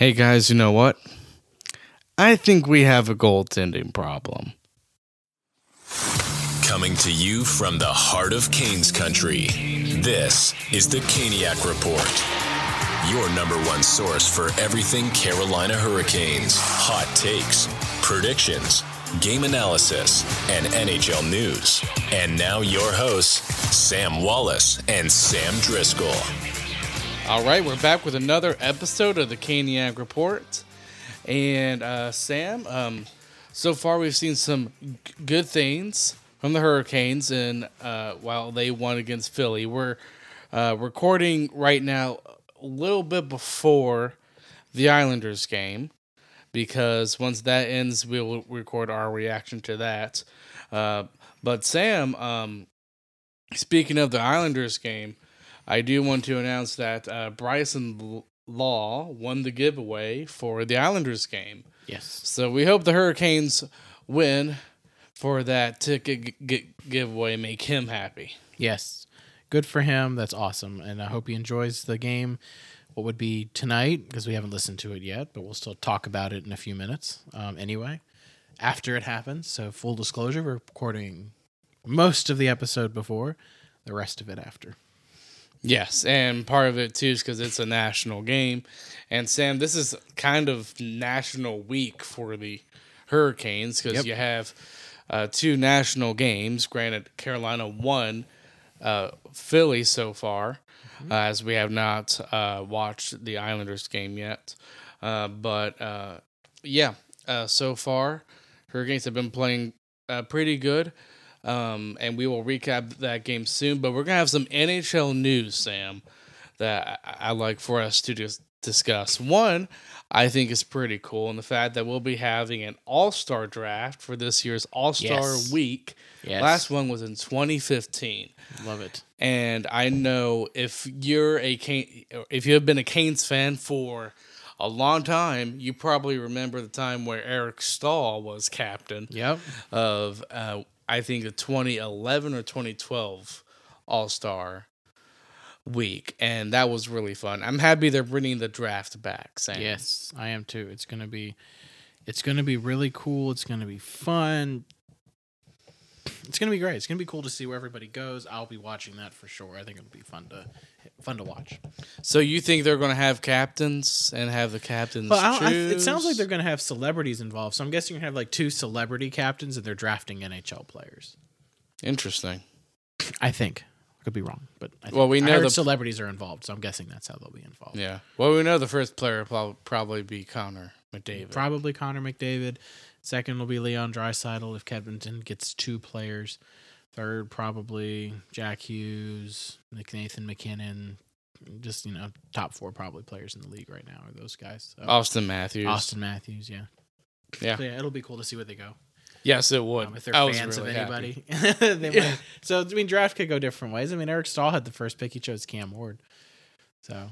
Hey guys, you know what? I think we have a goaltending problem. Coming to you from the heart of Canes country, this is the Caniac Report. Your number one source for everything Carolina Hurricanes, hot takes, predictions, game analysis, and NHL news. And now your hosts, Sam Wallace and Sam Driscoll. All right, we're back with another episode of the Caniac Report. And uh, Sam, um, so far we've seen some g- good things from the Hurricanes, and uh, while they won against Philly, we're uh, recording right now a little bit before the Islanders game because once that ends, we'll record our reaction to that. Uh, but Sam, um, speaking of the Islanders game, I do want to announce that uh, Bryson Law won the giveaway for the Islanders game. Yes. So we hope the Hurricanes win for that ticket g- g- giveaway, make him happy. Yes. Good for him. That's awesome. And I hope he enjoys the game. What would be tonight, because we haven't listened to it yet, but we'll still talk about it in a few minutes um, anyway, after it happens. So, full disclosure, we're recording most of the episode before, the rest of it after. Yes, and part of it too is because it's a national game. And Sam, this is kind of national week for the Hurricanes because Yep. you have uh, two national games. Granted, Carolina won uh, Philly so far, uh, as we have not uh, watched the Islanders game yet. Uh, but uh, yeah, uh, so far, Hurricanes have been playing uh, pretty good. Um, and we will recap that game soon. But we're gonna have some NHL news, Sam, that I, I like for us to dis- discuss. One, I think is pretty cool, and the fact that we'll be having an All Star draft for this year's All Star Yes. Week. Yes. Last one was in 2015. Love it. And I know if you're a Cane, if you have been a Canes fan for a long time, you probably remember the time where Eric Staal was captain Yep. of uh, I think the 2011 or 2012 All Star week, and that was really fun. I'm happy they're bringing the draft back. Sam. Yes, I am too. It's gonna be, it's gonna be really cool. It's gonna be fun. It's gonna be great. It's gonna be cool to see where everybody goes. I'll be watching that for sure. I think it'll be fun to, fun to watch. So you think they're going to have captains and have the captains? Well, it sounds like they're gonna have celebrities involved. So I'm guessing you're gonna have like two celebrity captains, and they're drafting NHL players. interesting. I think. I could be wrong, but I think, Well, we know the- celebrities are involved, so I'm guessing that's how they'll be involved. Yeah. Well, we know the first player will probably be Connor McDavid. Probably Connor McDavid. Second will be Leon Draisaitl if Kedmonton gets two players. Third, probably Jack Hughes, Nick Nathan MacKinnon. Just you know, top four probably players in the league right now are those guys. So, Auston Matthews. Auston Matthews, yeah. Yeah. So, yeah, it'll be cool to see where they go. Yes, it would. Um, if they're I fans really of anybody, they Yeah. So I mean, draft could go different ways. I mean, Eric Staal had the first pick; he chose Cam Ward. So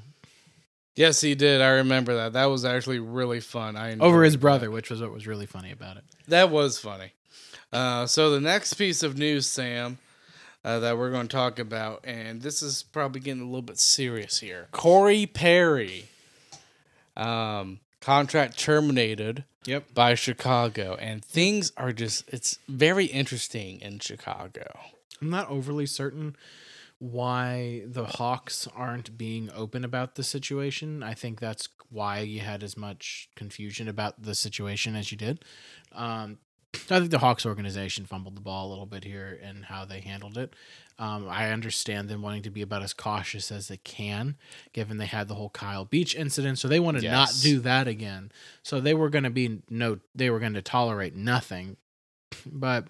Yes, he did. I remember that. That was actually really fun. I over his that. brother, which was what was really funny about it. That was funny. Uh, so the next piece of news, Sam, uh, that we're going to talk about, and this is probably getting a little bit serious here. Corey Perry, um, contract terminated Yep. by Chicago, and things are just—it's very interesting in Chicago. I'm not overly certain why the Hawks aren't being open about the situation. I think that's why you had as much confusion about the situation as you did. Um, I think the Hawks organization fumbled the ball a little bit here in how they handled it. Um, I understand them wanting to be about as cautious as they can, given they had the whole Kyle Beach incident. So they want to not do that again. So they were going to be no, they were going to tolerate nothing. But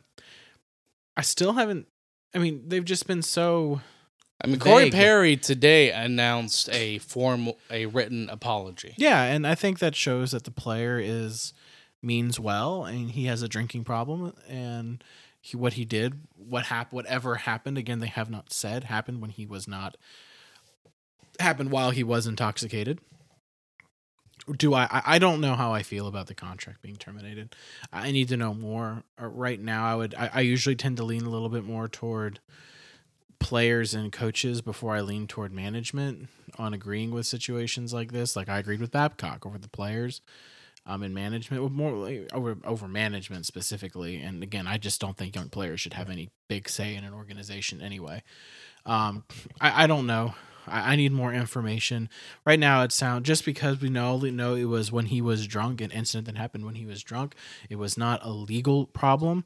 I still haven't. I mean, they've just been so. I mean, Corey Vague. Perry today announced a formal, a written apology. Yeah, and I think that shows that the player is means well, and he has a drinking problem, and he, what he did, what hap- whatever happened, again, they have not said happened when he was not happened while he was intoxicated. Do I? I- don't know how I feel about the contract being terminated. I need to know more. Uh, Right now, I would. I, I usually tend to lean a little bit more toward players and coaches before I lean toward management on agreeing with situations like this. Like I agreed with Babcock over the players um, in management, more like, over over management specifically. And again, I just don't think young players should have any big say in an organization anyway. Um, I, I don't know. I, I need more information. Right now, it sounds just because we know know it was when he was drunk, an incident that happened when he was drunk. It was not a legal problem.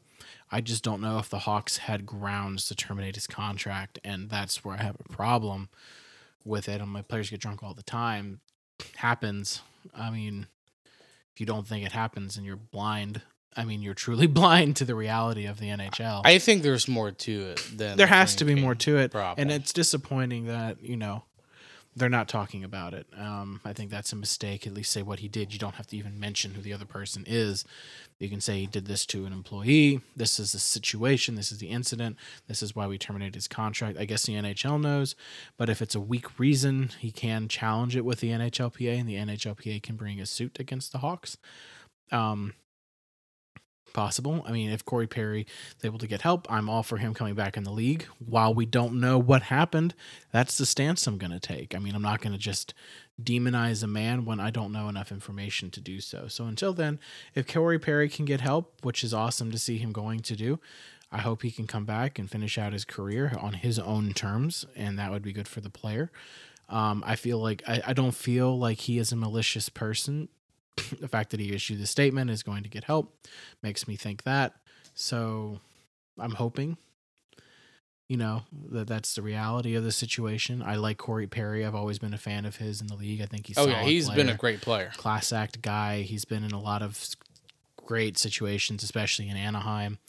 I just don't know if the Hawks had grounds to terminate his contract, and that's where I have a problem with it. And my players get drunk all the time. Happens. I mean, if you don't think it happens and you're blind, I mean, you're truly blind to the reality of the NHL. I think there's more to it than there has to be more to it, problem. and it's disappointing that you know they're not talking about it. Um, I think that's a mistake. At least say what he did. You don't have to even mention who the other person is. You can say he did this to an employee. This is the situation. This is the incident. This is why we terminated his contract. I guess the NHL knows, but if it's a weak reason, he can challenge it with the NHLPA, and the NHLPA can bring a suit against the Hawks. Um, possible. I mean, if Corey Perry is able to get help, I'm all for him coming back in the league. While we don't know what happened, that's the stance I'm going to take. I mean, I'm not going to just demonize a man when I don't know enough information to do so. So until then, if Corey Perry can get help, which is awesome to see him going to do, I hope he can come back and finish out his career on his own terms, and that would be good for the player. Um, I feel like I, I don't feel like he is a malicious person the fact that he issued the statement is going to get help makes me think that. So I'm hoping, you know, that that's the reality of the situation. I like Corey Perry. I've always been a fan of his in the league. I think he's oh yeah, he's been a great player. class act guy. He's been in a lot of great situations, especially in Anaheim.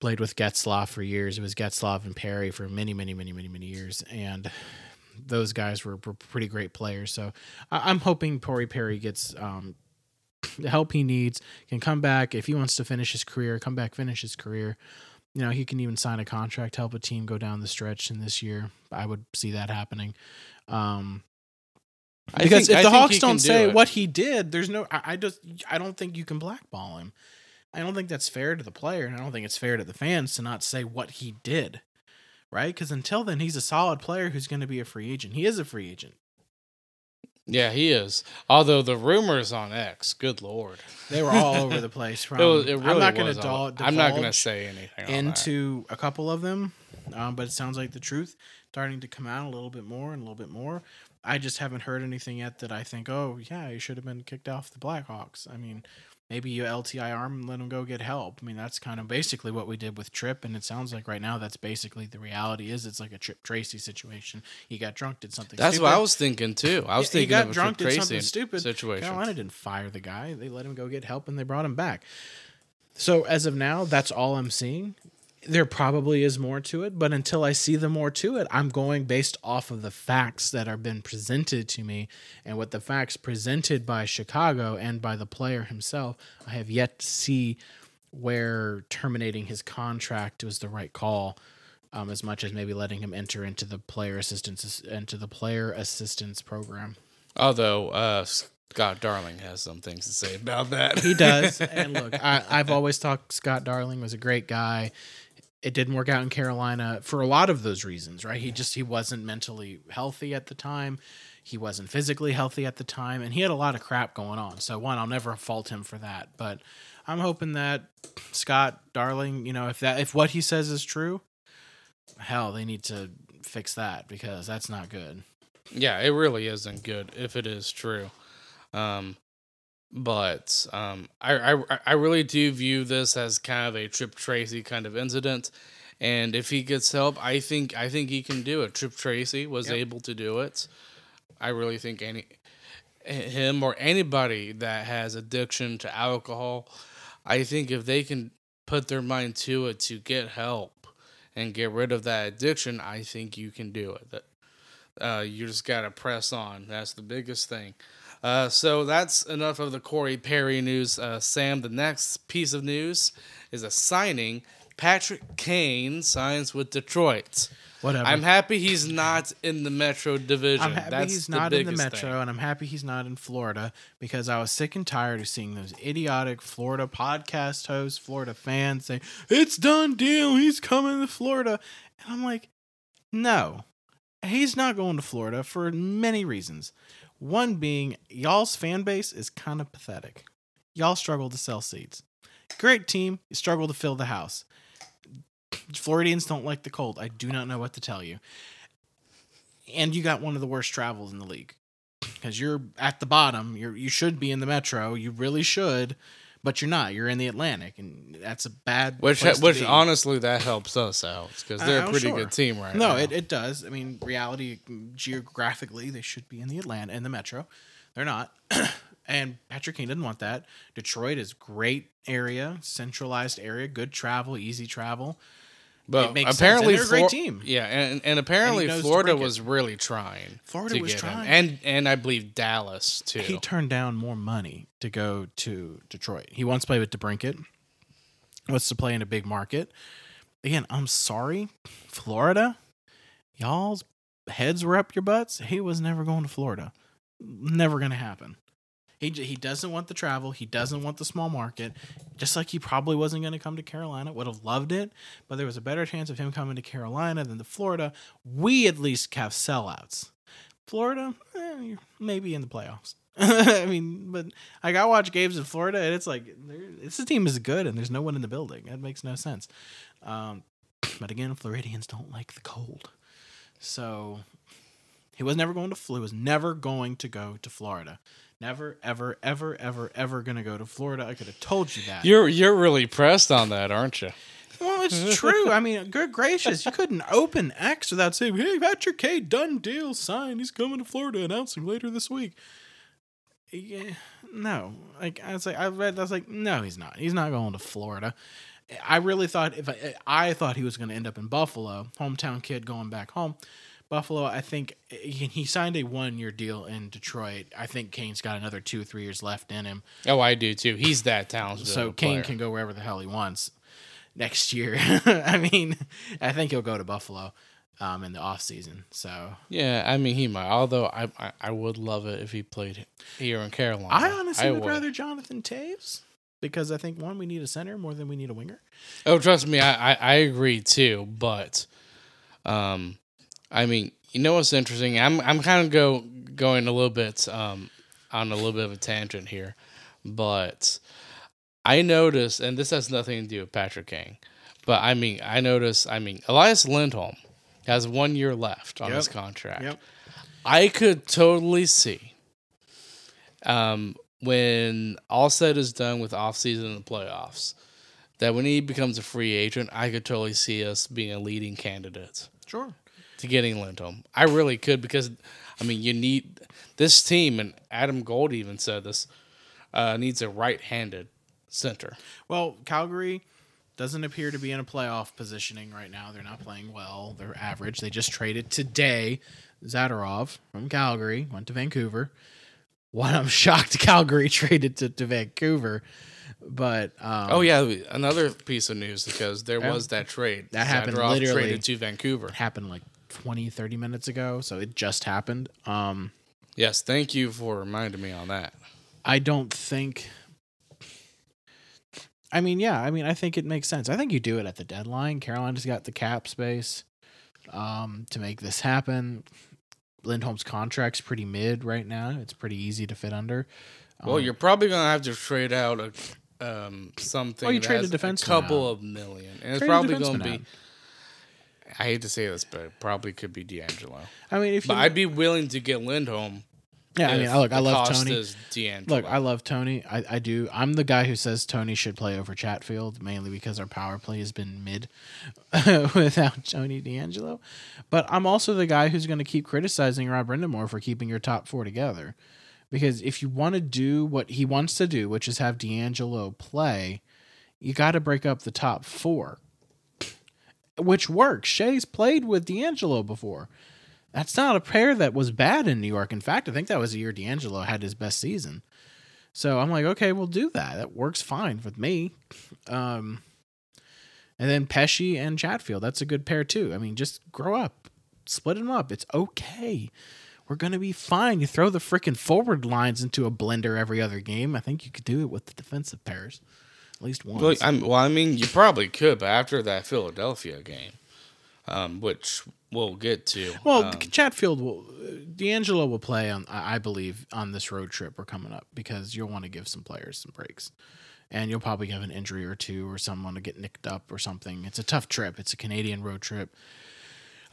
Played with Getzlaf for years. It was Getzlaf and Perry for many, many, many, many, many years, and those guys were, were pretty great players. So I, I'm hoping Corey Perry gets um, the help he needs, can come back if he wants to finish his career, come back, finish his career. You know, he can even sign a contract, help a team go down the stretch in this year. I would see that happening. Um, I because think- if the Hawks don't do say what he did, there's no. I, I just I don't think you can blackball him. I don't think that's fair to the player, and I don't think it's fair to the fans to not say what he did, right? Because until then, he's a solid player who's going to be a free agent. He is a free agent. Yeah, he is. Although the rumors on X, good lord, They were all over the place. From it, was, it really I'm not going to divulge I'm not going to say anything into a couple of them, um, but it sounds like the truth starting to come out a little bit more and a little bit more. I just haven't heard anything yet that I think, oh yeah, he should have been kicked off the Blackhawks. I mean, maybe you LTI arm and let him go get help. I mean, that's kind of basically what we did with Tripp, and it sounds like right now that's basically the reality. Is it's like a Tripp Tracy situation. He got drunk, did something. That's stupid. what I was thinking too. I was Yeah, he thinking got of a drunk, Tripp did Tracy something stupid. situation. Carolina didn't fire the guy. They let him go get help and they brought him back. So as of now, that's all I'm seeing. There probably is more to it, but until I see the more to it, I'm going based off of the facts that are been presented to me and what the facts presented by Chicago and by the player himself. I have yet to see where terminating his contract was the right call. Um, as much as maybe letting him enter into the player assistance into the player assistance program. Although uh, Scott Darling has some things to say about that. He does. and look, I, I've always thought Scott Darling was a great guy. It didn't work out in Carolina for a lot of those reasons, right? He just he wasn't mentally healthy at the time. He wasn't physically healthy at the time, and he had a lot of crap going on. So one, I'll never fault him for that. But I'm hoping that Scott Darling, you know, if that if what he says is true, hell, they need to fix that because that's not good. yeah, it really isn't good if it is true. Um, but um, I, I I really do view this as kind of a Tripp Tracy kind of incident. And if he gets help, I think I think he can do it. Tripp Tracy was Yep. able to do it. I really think any him or anybody that has addiction to alcohol, I think if they can put their mind to it to get help and get rid of that addiction, I think you can do it. That uh, you just gotta press on. That's the biggest thing. Uh, so that's enough of the Corey Perry news. Uh, Sam, the next piece of news is a signing. Patrick Kane signs with Detroit. Whatever. I'm happy he's not in the Metro Division. I'm happy That's he's the not in the metro, thing. and I'm happy he's not in Florida because I was sick and tired of seeing those idiotic Florida podcast hosts, Florida fans say it's done deal, he's coming to Florida, and I'm like, No, he's not going to Florida for many reasons. One being, y'all's fan base is kind of pathetic. Y'all struggle to sell seats. Great team, you struggle to fill the house. Floridians don't like the cold. I do not know what to tell you. And you got one of the worst travels in the league because you're at the bottom. You're you should be in the metro. You really should, but you're not. You're in the Atlantic, and that's a bad. Which, which honestly, that helps us out because they're Uh, a oh, pretty sure. good team right No, now. it, it does. I mean, reality geographically, they should be in the Atlanta in the metro. They're not. and Patrick Kane didn't want that. Detroit is great area, centralized area, good travel, easy travel. But makes sense, apparently, and they're a great Flor- team. Yeah, and, and apparently to Florida break it. was really trying. Florida was get him. trying. and and I believe Dallas too. He turned down more money to go to Detroit. He wants to play with DeBrincat. Wants to play in a big market. Again, I'm sorry, Florida. Y'all's heads were up your butts. He was never going to Florida. Never going to happen. He he doesn't want the travel. He doesn't want the small market. Just like he probably wasn't going to come to Carolina. Would have loved it, but there was a better chance of him coming to Carolina than to Florida. We at least have sellouts. Florida, eh, maybe in the playoffs. I mean, but like I watch games in Florida, and it's like this team is good, and there's no one in the building. That makes no sense. Um, but again, Floridians don't like the cold, so he was never going to. Fl- He was never going to go to Florida. Never, ever, ever, ever, ever to go to Florida. I could have told you that. You're you're really pressed on that, aren't you? Well, it's true. I mean, good gracious, you couldn't open X without saying, "Hey, Patrick K, done deal, signed. He's coming to Florida, announcing later this week." Yeah, no. Like I was like, I read, I was like, no, he's not. He's not going to Florida. I really thought if I, I thought he was going to end up in Buffalo, hometown kid going back home. Buffalo, I think he, he signed a one-year deal in Detroit. I think Kane's got another two, or three years left in him. Oh, I do too. He's that talented. So Kane player. can go wherever the hell he wants next year. I mean, I think he'll go to Buffalo um, in the off season. So Yeah, I mean he might. Although I, I I would love it if he played here in Carolina. I honestly would, rather Jonathan Toews because I think one, we need a center more than we need a winger. Oh, trust me, I, I I agree too. But, um, I mean, you know what's interesting? I'm I'm kind of go going a little bit um on a little bit of a tangent here, but I noticed, and this has nothing to do with Patrick Kane, but I mean, I noticed. I mean, Elias Lindholm has one year left on his contract. Yep. I could totally see um, when all said is done with offseason and the playoffs, that when he becomes a free agent, I could totally see us being a leading candidate Sure. To getting Lindholm. I really could because, I mean, you need this team, and Adam Gold even said this, uh, needs a right handed center. Well, Calgary doesn't appear to be in a playoff positioning right now. They're not playing well. They're average. They just traded today Zadorov from Calgary, went to Vancouver. One, I'm shocked Calgary traded to, to Vancouver. But um, Oh, yeah, another piece of news because there was that trade. That happened Zadorov literally- traded to Vancouver. happened like 20, 30 minutes ago. So it just happened. Um, Yes, thank you for reminding me on that. I don't think. I mean, yeah. I mean, I think it makes sense. I think you do it at the deadline. Carolina's got the cap space um, to make this happen. Lindholm's contract's pretty mid right now. It's pretty easy to fit under. Well, Um, you're probably gonna have to trade out a um something. Well, you trade a defense defenseman couple out. of million, and it's trade a probably gonna be. out. I hate to say this, but it probably could be DeAngelo. I mean, if you, But I'd be willing to get Lindholm. yeah, I mean, I look, I love Tony. Look, I love Tony. I, I do. I'm the guy who says Tony should play over Chatfield, mainly because our power play has been mid without Tony DeAngelo. But I'm also the guy who's going to keep criticizing Rod Brind'Amour for keeping your top four together. Because if you want to do what he wants to do, which is have DeAngelo play, you got to break up the top four, which works. Skjei's played with DeAngelo before. That's not a pair that was bad in New York. In fact, I think that was the year DeAngelo had his best season. So I'm like, okay, we'll do that. That works fine with me. Um, and then Pesce and Chatfield, that's a good pair too. I mean, just grow up, split them up. It's okay. We're gonna be fine. You throw the freaking forward lines into a blender every other game. I think you could do it with the defensive pairs, at least once. Well, I'm, well, I mean, you probably could, but after that Philadelphia game, um, which we'll get to. Well, Um, Chatfield will, DeAngelo will play on, I I believe, on this road trip we're coming up because you'll want to give some players some breaks, and you'll probably have an injury or two or someone to get nicked up or something. It's a tough trip. It's a Canadian road trip.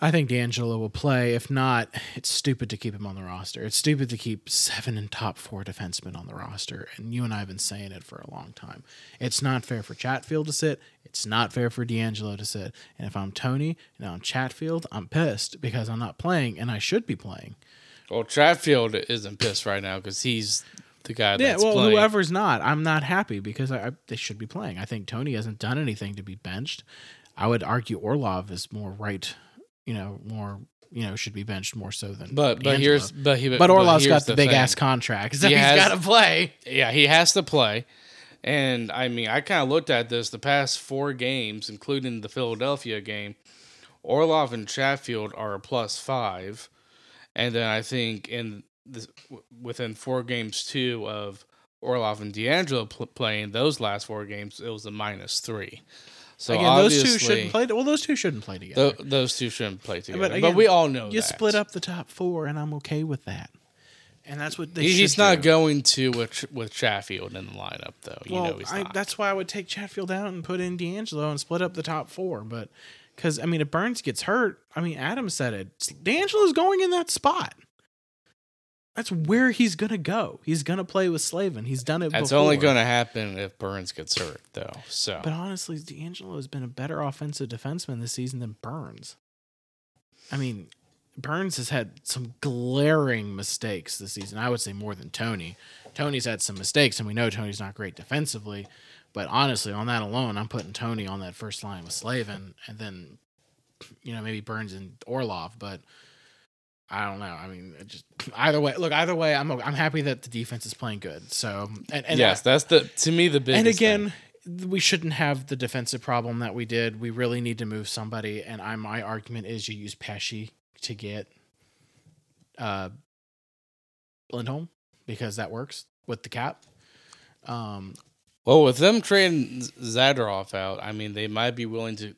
I think DeAngelo will play. If not, it's stupid to keep him on the roster. It's stupid to keep seven and top four defensemen on the roster. And you and I have been saying it for a long time. It's not fair for Chatfield to sit. It's not fair for DeAngelo to sit. And if I'm Tony and I'm Chatfield, I'm pissed because I'm not playing and I should be playing. well, Chatfield isn't pissed right now because he's the guy Yeah, well, playing. whoever's not, I'm not happy because I, I, they should be playing. I think Tony hasn't done anything to be benched. I would argue Orlov is more right, you know, more you know should be benched more so than. But but DeAngelo. here's but he but Orlov's got the, big thing. ass contract, so He has got to play. Yeah, he has to play. And I mean, I kind of looked at this the past four games, including the Philadelphia game. Orlov and Chatfield are a plus five, and then I think in the, w- within four games too of Orlov and DeAngelo pl- playing those last four games, it was a minus three. So Again, those two shouldn't play. Well, those two shouldn't play together. tho- those two shouldn't play together. But, again, we all know you that. split up the top four, and I'm okay with that. And that's what they. He's not do. going to with with Chatfield in the lineup though. You well, know he's I, that's why I would take Chatfield out and put in DeAngelo and split up the top four. But because I mean, if Burns gets hurt, I mean, Adam said it. DeAngelo's going in that spot. That's where he's gonna go. He's gonna play with Slavin. He's done it. That's before. only going to happen if Burns gets hurt, though. So, But honestly, DeAngelo has been a better offensive defenseman this season than Burns. I mean, Burns has had some glaring mistakes this season. I would say more than Tony. Tony's had some mistakes, and we know Tony's not great defensively. But honestly, on that alone, I'm putting Tony on that first line with Slavin, and then, you know, maybe Burns and Orlov. But I don't know. I mean, just either way. Look, either way, I'm I'm happy that the defense is playing good. So, and, and yes, that's the to me the biggest. and again, thing. we shouldn't have the defensive problem that we did. We really need to move somebody. And I, my argument is you use Pesce to get uh, Lindholm because that works with the cap. Um, well, with them trading Zadorov out, I mean, they might be willing to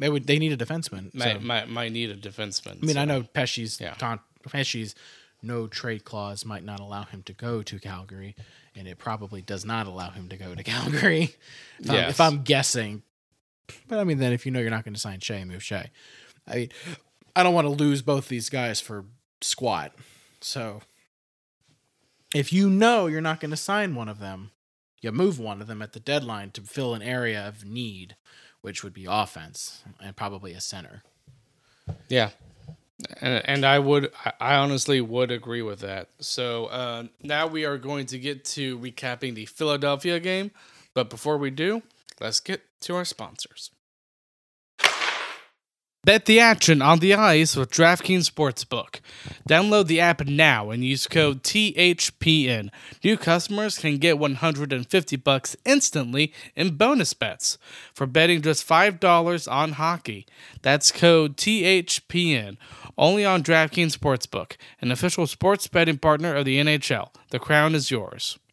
they would they need a defenseman. might So, might, might need a defenseman. I mean, I know Pesce's Yeah. con- Pesce's no trade clause might not allow him to go to Calgary, and it probably does not allow him to go to Calgary. If, I'm, Yes. if I'm guessing, but I mean, then if you know you're not going to sign Skjei, move Skjei. I mean, I don't want to lose both these guys for squat. So if you know you're not going to sign one of them, you move one of them at the deadline to fill an area of need, which would be offense and probably a center. Yeah. And, and I would, I- honestly would agree with that. So uh, now we are going to get to recapping the Philadelphia game. But before we do, let's get to our sponsors. Bet the action on the ice with DraftKings Sportsbook. Download the app now and use code THPN. New customers can get 150 bucks instantly in bonus bets for betting just $5 on hockey. That's code THPN. Only on DraftKings Sportsbook, an official sports betting partner of the NHL. The crown is yours.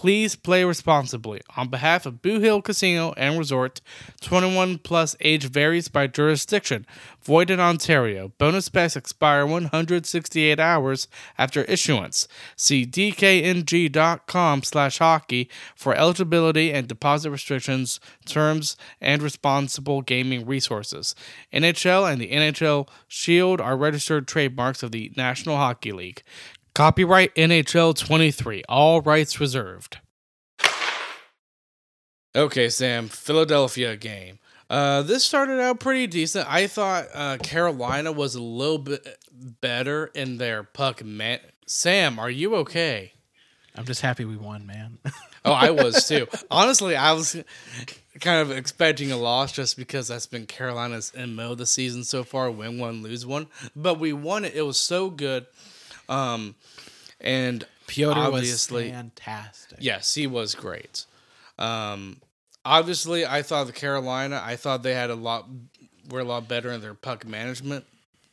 Please play responsibly. On behalf of Boot Hill Casino and Resort, 21 plus age varies by jurisdiction. Void in Ontario. Bonus bets expire 168 hours after issuance. See dkng.com slash hockey for eligibility and deposit restrictions, terms, and responsible gaming resources. NHL and the NHL Shield are registered trademarks of the National Hockey League. Copyright NHL 23, all rights reserved. Okay, Sam, Philadelphia game. Uh, this started out pretty decent. I thought uh, Carolina was a little bit better in their puck man. Sam, are you okay? I'm just happy we won, man. Oh, I was too. Honestly, I was kind of expecting a loss just because that's been Carolina's MO the season so far win one, lose one. But we won it. It was so good. Um, and Pyotr obviously, was fantastic. yes, he was great. Um, obviously, I thought the Carolina, I thought they had a lot, were a lot better in their puck management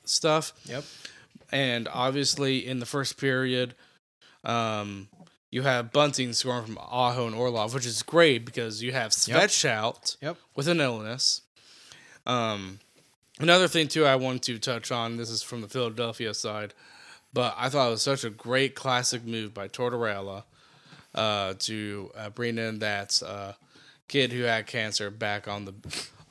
stuff. Yep. And obviously, in the first period, um, you have Bunting scoring from Aho and Orlov, which is great because you have Svetshout Yep. with an illness. Um, another thing too, I want to touch on. This is from the Philadelphia side, but I thought it was such a great classic move by Tortorella uh, to uh, bring in that uh, kid who had cancer back on the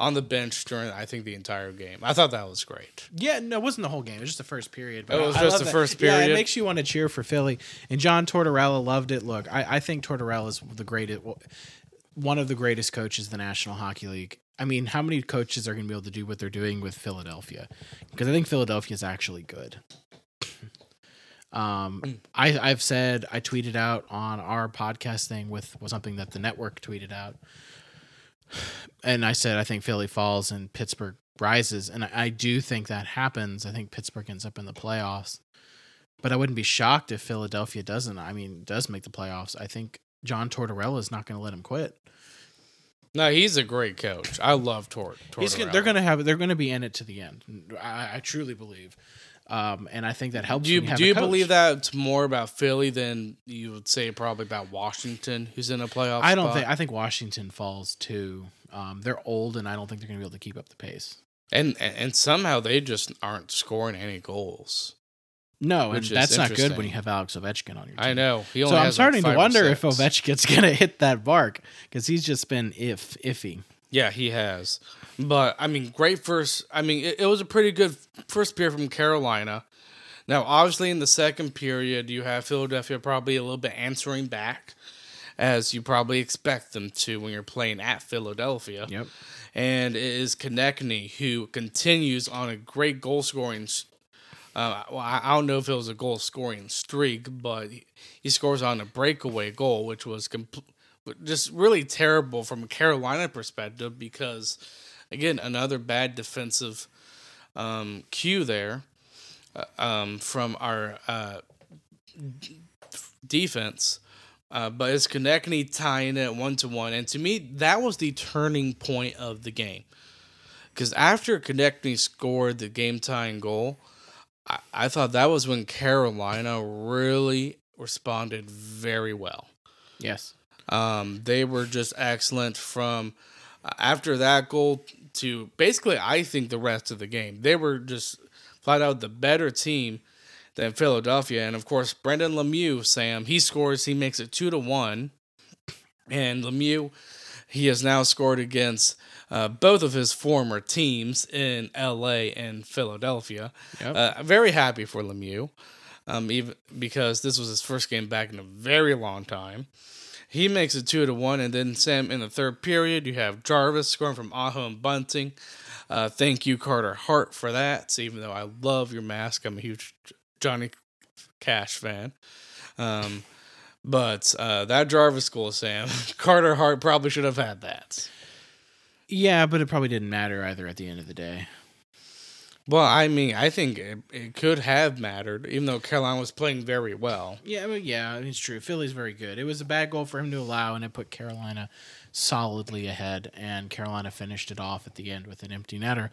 on the bench during I think the entire game. I thought that was great. Yeah, no, it wasn't the whole game. It was just the first period. It was I just love the that. first Yeah, it makes you want to cheer for Philly. And John Tortorella loved it. Look, I, I think Tortorella is the greatest, one of the greatest coaches in the National Hockey League. I mean, how many coaches are going to be able to do what they're doing with Philadelphia? Because I think Philadelphia is actually good. Um, I, I've said I tweeted out on our podcast thing with was something that the network tweeted out, and I said I think Philly falls and Pittsburgh rises, and I, I do think that happens. I think Pittsburgh ends up in the playoffs, but I wouldn't be shocked if Philadelphia doesn't. I mean, does make the playoffs. I think John Tortorella is not going to let him quit. No, he's a great coach. I love Tor. He's gonna, they're going to have they're going to be in it to the end. I, I truly believe, um, and I think that helps. Do you do you believe that it's more about Philly than you would say probably about Washington, who's in a playoff? I don't spot? think I think Washington falls too. Um, they're old, and I don't think they're going to be able to keep up the pace. and and somehow they just aren't scoring any goals. No, and that's not good when you have Alex Ovechkin on your team. I know. So I'm has like starting to wonder if. Ovechkin's going to hit that mark because he's just been if iffy. Yeah, he has. But I mean, great first. I mean, it, it was a pretty good first period from Carolina. Now, obviously, in the second period, you have Philadelphia probably a little bit answering back, as you probably expect them to when you're playing at Philadelphia. Yep. And it is Konecny who continues on a great goal scoring. Uh, well, I don't know if it was a goal scoring streak, but he, he scores on a breakaway goal, which was compl- just really terrible from a Carolina perspective because, again, another bad defensive um, cue there uh, um, from our uh, defense. Uh, but it's Konecny tying it one to one, and to me, that was the turning point of the game. Because after Konecny scored the game tying goal, I, I thought that was when Carolina really responded very well. Yes. Um, they were just excellent from uh, after that goal to basically, I think, the rest of the game. They were just flat out the better team than Philadelphia. And of course, Brendan Lemieux, Sam, he scores, he makes it two to one. And Lemieux, he has now scored against uh, both of his former teams in LA and Philadelphia. Yep. Uh, very happy for Lemieux, um, even because this was his first game back in a very long time. He makes it two to one, and then Sam in the third period, you have Jarvis scoring from Aho and Bunting. Uh, thank you, Carter Hart, for that. Even though I love your mask, I'm a huge Johnny Cash fan. Um, but uh, that Jarvis goal, Sam, Carter Hart probably should have had that. Yeah, but it probably didn't matter either at the end of the day. Well, I mean, I think it, it could have mattered, even though Carolina was playing very well. Yeah, I mean, yeah, it's true. Philly's very good. It was a bad goal for him to allow, and it put Carolina solidly ahead. And Carolina finished it off at the end with an empty netter.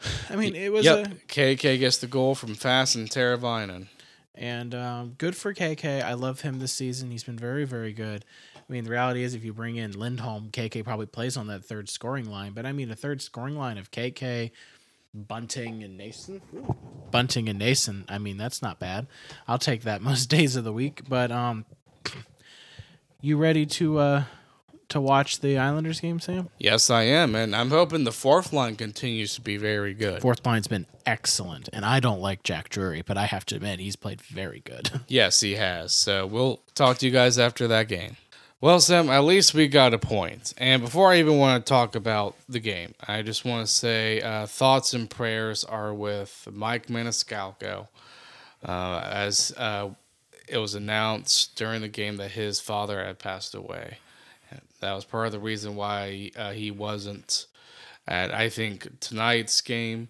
I mean, it was Yep, a KK gets the goal from Fast and Teravainen. and um, good for KK. I love him this season. He's been very, very good. I mean, the reality is, if you bring in Lindholm, KK probably plays on that third scoring line. But I mean, a third scoring line of KK, Bunting, and Noesen. Bunting and Noesen. I mean, that's not bad. I'll take that most days of the week. But um, you ready to uh to watch the Islanders game, Sam? Yes, I am, and I'm hoping the fourth line continues to be very good. Fourth line's been excellent, and I don't like Jack Drury, but I have to admit he's played very good. Yes, he has. So we'll talk to you guys after that game. Well, Sam, at least we got a point. And before I even want to talk about the game, I just want to say uh, thoughts and prayers are with Mike Maniscalco. Uh, as uh, it was announced during the game that his father had passed away. That was part of the reason why uh, he wasn't at, I think, tonight's game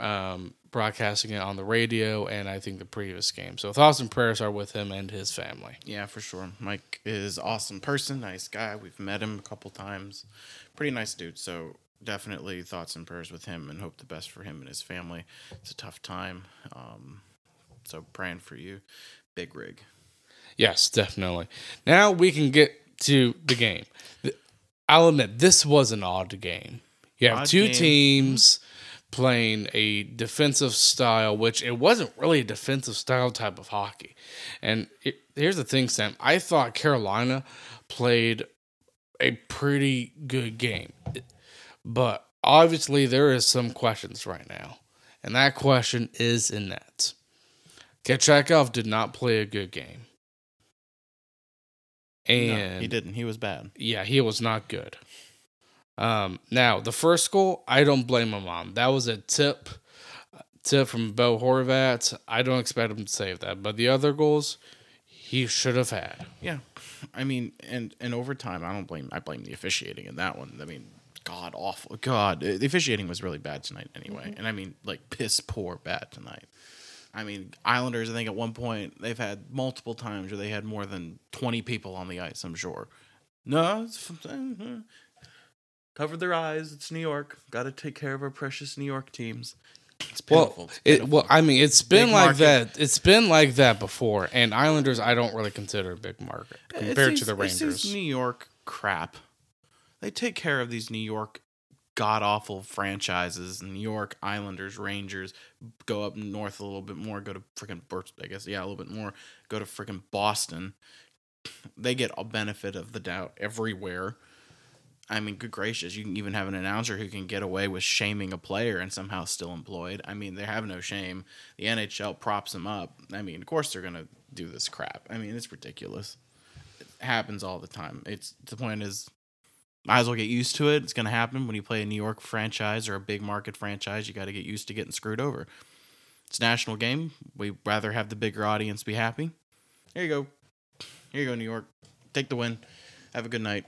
um, broadcasting it on the radio and I think the previous game. So thoughts and prayers are with him and his family. Yeah, for sure. Mike is awesome person, nice guy. We've met him a couple times. Pretty nice dude. So definitely thoughts and prayers with him and hope the best for him and his family. It's a tough time. Um, so praying for you. Big rig. Yes, definitely. Now we can get to the game. I'll admit this was an odd game. You have Odd two game. teams playing a defensive style, which it wasn't really a defensive style type of hockey. And it, here's the thing, Sam. I thought Carolina played a pretty good game, but obviously there is some questions right now, and that question is in net. Kochetkov did not play a good game. And no, he didn't. He was bad. yeah, he was not good. Um, now the first goal, I don't blame him on. That was a tip, tip from Bo Horvat. I don't expect him to save that, but the other goals, he should have had. Yeah, I mean, and and over time, I don't blame. I blame the officiating in that one. I mean, god awful. God, the officiating was really bad tonight anyway, and I mean, like piss poor bad tonight. I mean, Islanders. I think at one point they've had multiple times where they had more than twenty people on the ice. I'm sure. No, it's, cover their eyes. It's New York. Got to take care of our precious New York teams. It's pitiful. Well, it, well, I mean, it's been Big like market. that. It's been like that before. And Islanders, I don't really consider a big market compared to the Rangers. New York crap. They take care of these New York god awful franchises. New York Islanders, Rangers go up north a little bit more. Go to freaking I guess yeah, a little bit more. Go to freaking Boston. They get a benefit of the doubt everywhere. I mean, good gracious, you can even have an announcer who can get away with shaming a player and somehow still employed. I mean, they have no shame. The NHL props them up. I mean, of course they're gonna do this crap. I mean, it's ridiculous It happens all the time. It's the point is might as well get used to it. It's gonna happen when you play a New York franchise or a big market franchise. You got to get used to getting screwed over. It's a national game. We rather have the bigger audience be happy. Here you go. Here you go, New York. Take the win. Have a good night.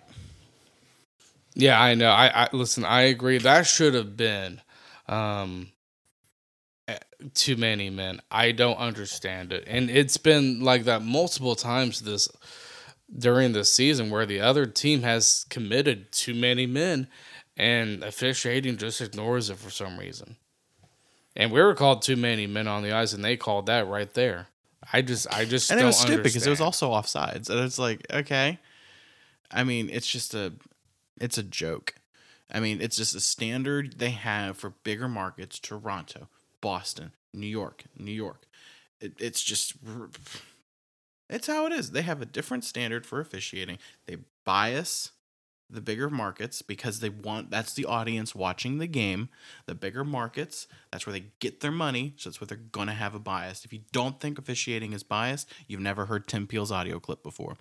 Yeah, I know. I, I listen. I agree. That should have been um, eh, too many men. I don't understand it, and it's been like that multiple times this during the season where the other team has committed too many men, and officiating just ignores it for some reason. And we were called too many men on the ice, and they called that right there. I just, I just and don't it was stupid because it was also offsides. And it's like, okay. I mean, it's just a it's a joke. I mean, it's just a standard they have for bigger markets, Toronto, Boston, New York, New York. It, it's just it's how it is. They have a different standard for officiating. They bias the bigger markets because they want that's the audience watching the game. The bigger markets, that's where they get their money, so that's where they're gonna have a bias. If you don't think officiating is biased, you've never heard Tim Peel's audio clip before.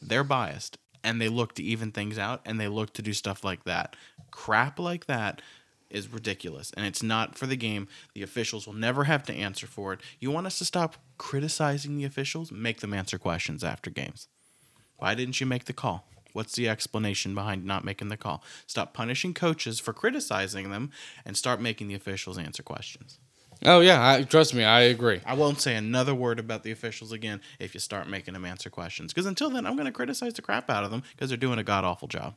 They're biased and they look to even things out and they look to do stuff like that. Crap like that is ridiculous and it's not for the game. The officials will never have to answer for it. You want us to stop criticizing the officials? Make them answer questions after games. Why didn't you make the call? What's the explanation behind not making the call? Stop punishing coaches for criticizing them and start making the officials answer questions. Oh yeah, I, trust me, I agree. I won't say another word about the officials again if you start making them answer questions. Because until then, I'm going to criticize the crap out of them because they're doing a god awful job.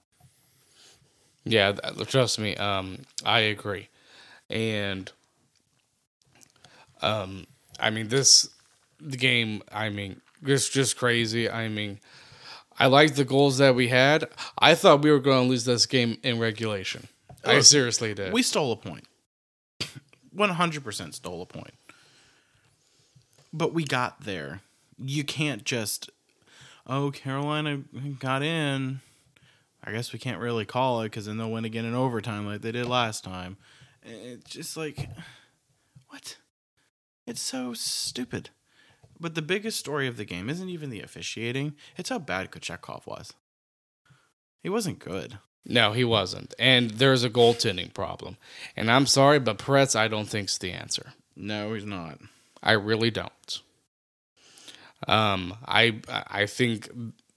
Yeah, th- trust me. Um, I agree, and um, I mean this the game. I mean, it's just crazy. I mean, I like the goals that we had. I thought we were going to lose this game in regulation. I seriously did. We stole a point. 100% stole a point. But we got there. You can't just, oh, Carolina got in. I guess we can't really call it because then they'll win again in overtime like they did last time. It's just like, what? It's so stupid. But the biggest story of the game isn't even the officiating, it's how bad Kochetkov was. He wasn't good. No, he wasn't, and there's a goaltending problem. And I'm sorry, but Perets, I don't think's the answer. No, he's not. I really don't. Um, I I think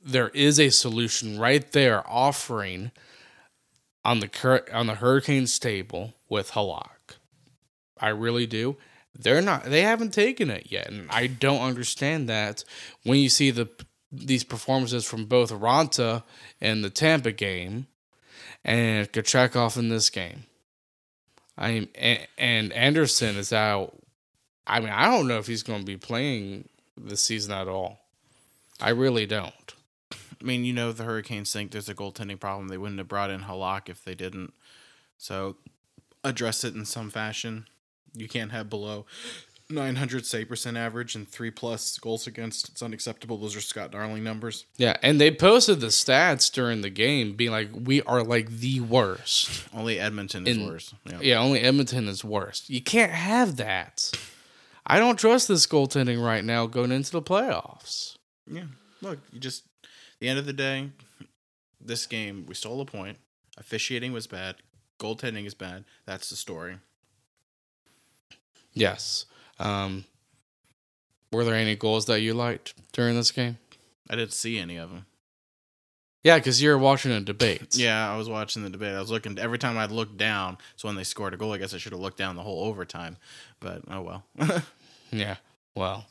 there is a solution right there offering on the cur- on the Hurricanes table with Halak. I really do. They're not. They haven't taken it yet, and I don't understand that. When you see the these performances from both Raanta and the Tampa game and Kochetkov in this game, I mean, and, and Anderson is out. I mean, I don't know if he's going to be playing this season at all. I really don't. I mean, you know, the Hurricanes think there's a goaltending problem. They wouldn't have brought in Halak if they didn't. So address it in some fashion. You can't have below 900 save percent average and three plus goals against. It's unacceptable. Those are Scott Darling numbers. Yeah, and they posted the stats during the game, being like, "We are like the worst." Only Edmonton is In- worse. Yeah. Yeah, only Edmonton is worst. You can't have that. I don't trust this goaltending right now going into the playoffs. Yeah. Look, you just the end of the day, this game we stole a point. Officiating was bad. Goaltending is bad. That's the story. Yes. Um, were there any goals that you liked during this game? I didn't see any of them. Yeah, because you're watching a debate. Yeah, I was watching the debate. I was looking every time I'd look down. So when they scored a goal, I guess I should have looked down the whole overtime. But oh well. Yeah. Well,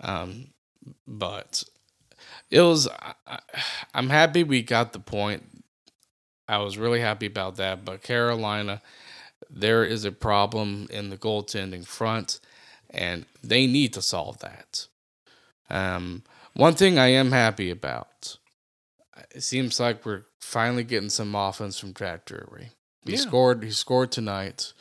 um, but it was. I, I- I'm happy we got the point. I was really happy about that. But Carolina, there is a problem in the goaltending front, and they need to solve that. Um, one thing I am happy about. It seems like we're finally getting some offense from Jack Drury. He Yeah. scored. He scored tonight.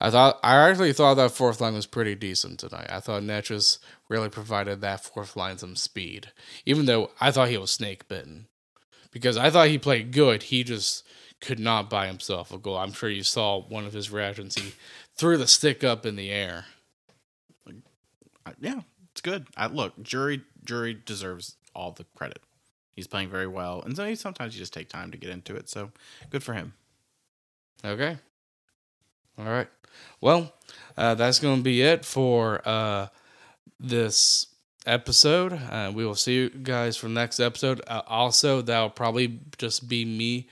I thought I actually thought that fourth line was pretty decent tonight. I thought Necas really provided that fourth line some speed, even though I thought he was snake bitten. Because I thought he played good, he just could not buy himself a goal. I'm sure you saw one of his reactions. He threw the stick up in the air. Yeah, it's good. I look, Drury Drury deserves all the credit. He's playing very well, and so sometimes you just take time to get into it. So good for him. Okay. All right. Well, uh, that's going to be it for uh, this episode. Uh, we will see you guys for the next episode. Uh, also, that'll probably just be me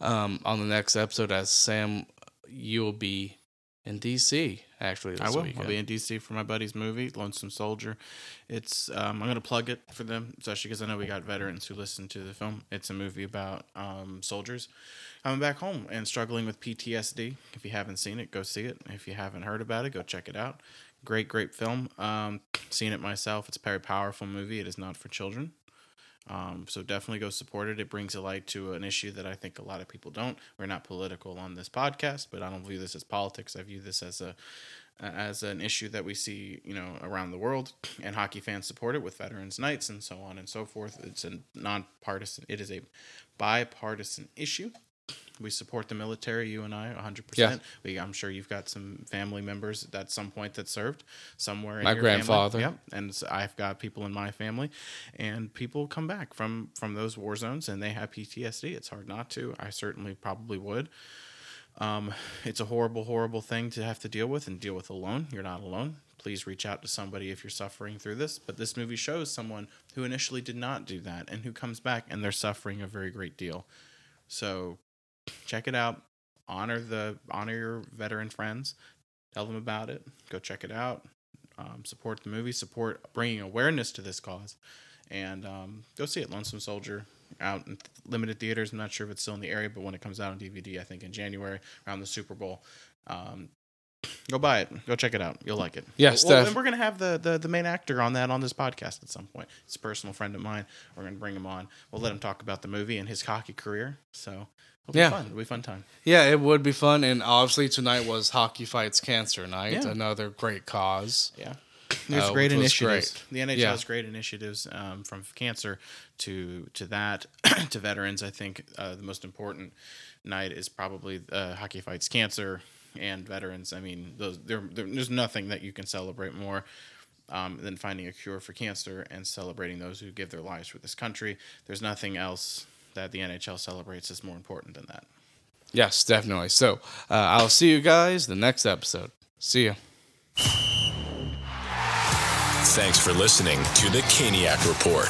um, on the next episode, as Sam, you will be in DC actually. This I will. Weekend. I'll be in DC for my buddy's movie, Lonesome Soldier. It's um, I'm gonna plug it for them, especially because I know we got veterans who listen to the film. It's a movie about um, soldiers coming back home and struggling with PTSD. If you haven't seen it, go see it. If you haven't heard about it, go check it out. Great, great film. Um, seen it myself. It's a very powerful movie. It is not for children. Um, so definitely go support it. It brings a light to an issue that I think a lot of people don't. We're not political on this podcast, but I don't view this as politics. I view this as a as an issue that we see, you know, around the world, and hockey fans support it with Veterans Nights and so on and so forth. It's a nonpartisan. It is a bipartisan issue. We support the military, you and I, 100%. Yeah. We, I'm sure you've got some family members at some point that served somewhere in My your grandfather. Family. Yep. And so I've got people in my family, and people come back from from those war zones and they have PTSD. It's hard not to. I certainly probably would. Um, it's a horrible, horrible thing to have to deal with and deal with alone. You're not alone. Please reach out to somebody if you're suffering through this. But this movie shows someone who initially did not do that and who comes back and they're suffering a very great deal. So check it out. Honor the honor your veteran friends. Tell them about it. Go check it out. Um, support the movie. Support bringing awareness to this cause, and um, go see it. Lonesome Soldier out in limited theaters. I'm not sure if it's still in the area, but when it comes out on DVD, I think in January around the Super Bowl. Um, go buy it. Go check it out. You'll like it. Yes, Well, and we're gonna have the, the the main actor on that on this podcast at some point. It's a personal friend of mine. We're gonna bring him on. We'll let him talk about the movie and his hockey career. So it'll be Yeah. fun. It'll be a fun time. Yeah, it would be fun. And obviously, tonight was Hockey Fights Cancer Night, Yeah. another great cause. Yeah. There's Uh, great which initiatives. great. The NHL Yeah. has great initiatives um, from cancer to to that to veterans. I think uh, the most important night is probably uh, hockey fights cancer and veterans. I mean, those there, there there's nothing that you can celebrate more. Um, than finding a cure for cancer and celebrating those who give their lives for this country. There's nothing else that the NHL celebrates is more important than that. Yes, definitely. So uh, I'll see you guys the next episode. See ya. Thanks for listening to the Caniac Report.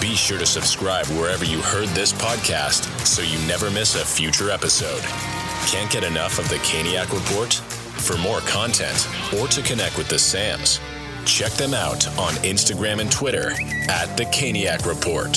Be sure to subscribe wherever you heard this podcast so you never miss a future episode. Can't get enough of the Caniac Report? For more content or to connect with the Sams, check them out on Instagram and Twitter at The Caniac Report.